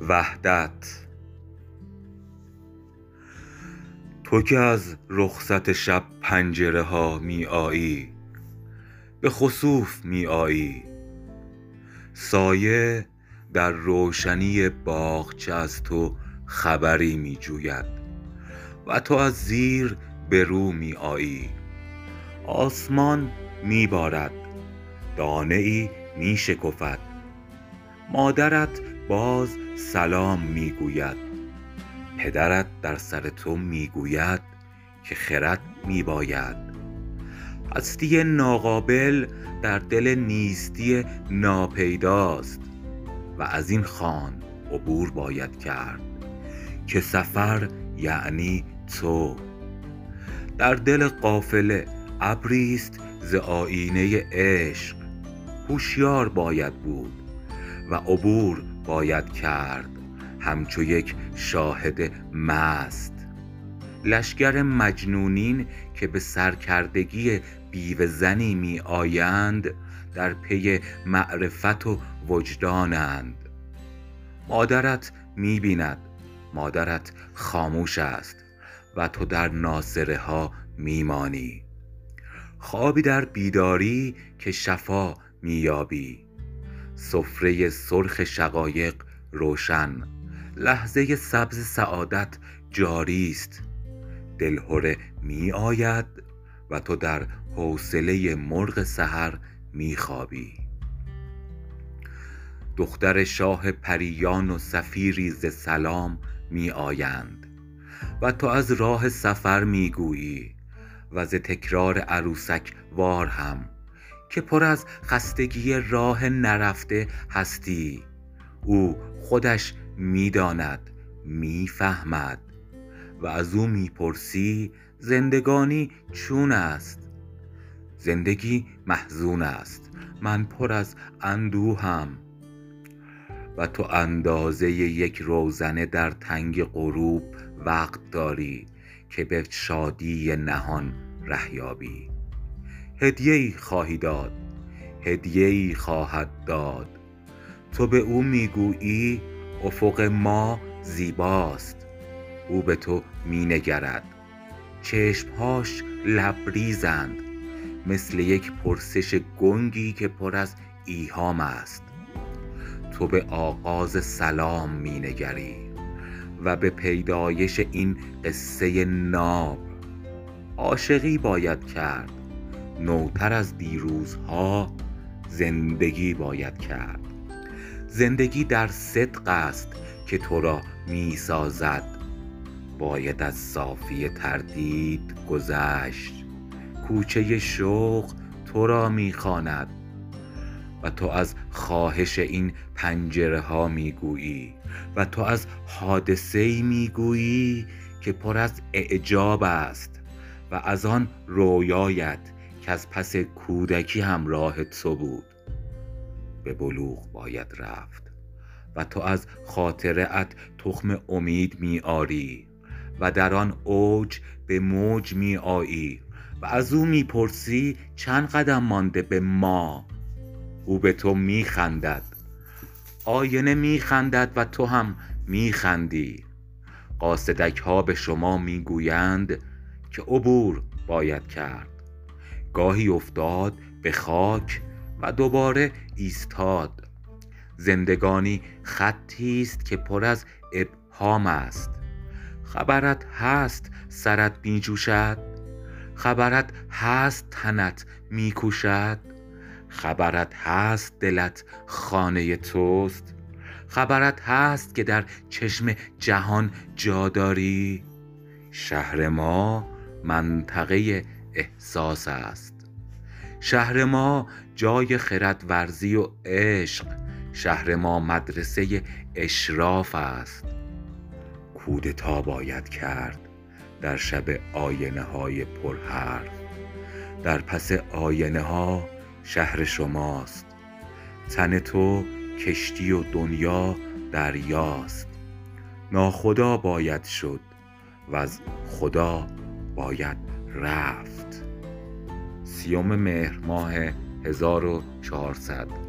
وحدت. تو که از رخصت شب پنجره ها می آیی به خسوف می آیی. سایه در روشنی باغچه از تو خبری می جوید و تو از زیر به رو می آیی. آسمان می بارد دانه ای می شکفد. مادرت باز سلام می گوید پدرت در سر تو می گوید که خرد می باید هستی ناقابل در دل نیستی ناپیداست و از این خوان عبور باید کرد که سفر یعنی تو. در دل قافله ابری است ز آیینه عشق هوشیار باید بود. و عبور باید کرد. همچو یک شاهد مست. لشکر مجنونین که به سرکردگی بیوه زنی می آیند در پی معرفت و وجدانند. مادرت می بیند. مادرت خاموش است و تو در ناصره ها می مانی. خوابی در بیداری که شفا می یابی. سفره سرخ شقایق روشن. لحظه سبز سعادت جاری است. دلهره می آید و تو در حوصله مرغ سحر می خوابی. دختر شاه پریان و صفیری ز سلام می آیند و تو از راه سفر می گویی و ز تکرار عروسک وار هم. که پر از خستگی راه نرفته هستی. او خودش می داند می فهمد و از او می پرسی زندگانی چون است. زندگی محزون است. من پر از اندوهم. و تو اندازه یک روزنه در تنگ غروب وقت داری که به شادی نهان ره یابی. هدیه ای خواهی داد هدیه ای خواهد داد. تو به او می گویی افق ما زیباست. او به تو می نگرد چشمهاش لبریزند مثل یک پرسش گنگی که پر از ایهام است. تو به آغاز سلام می نگری و به پیدایش این قصه ناب عاشقی باید کرد. نوتر از دیروزها زندگی باید کرد. زندگی در صدق است که تو را می سازد باید از صافی تردید گذشت. کوچه شوق تو را می خواند و تو از خواهش این پنجره ها می گویی و تو از حادثه می گویی که پر از اعجاب است و از آن رویایت که از پس کودکی همراه تو بود. به بلوغ باید رفت و تو از خاطره ات تخم امید می آری و در آن اوج به موج می آیی و از او می پرسی چند قدم مانده به ما. او به تو می خندد آینه می خندد و تو هم می خندی قاصدک ها به شما می گویند که عبور باید کرد. گاهی افتاد به خاک و دوباره ایستاد. زندگانی خطی است که پر از ابهام است. خبرت هست سرت می جوشد خبرت هست تنت می کوشد خبرت هست دلت خانه توست. خبرت هست که در چشم جهان جا داری. شهر ما منطقه احساس است. شهر ما جای خردورزی و عشق. شهر ما مدرسه اشراف است. کودتا باید کرد در شب آینه های پرحرف در پس آینه ها شهر شماست. تن تو کشتی و دنیا دریاست. ناخدا باید شد و از خدا باید رفت. سیوم مهر ماه 1400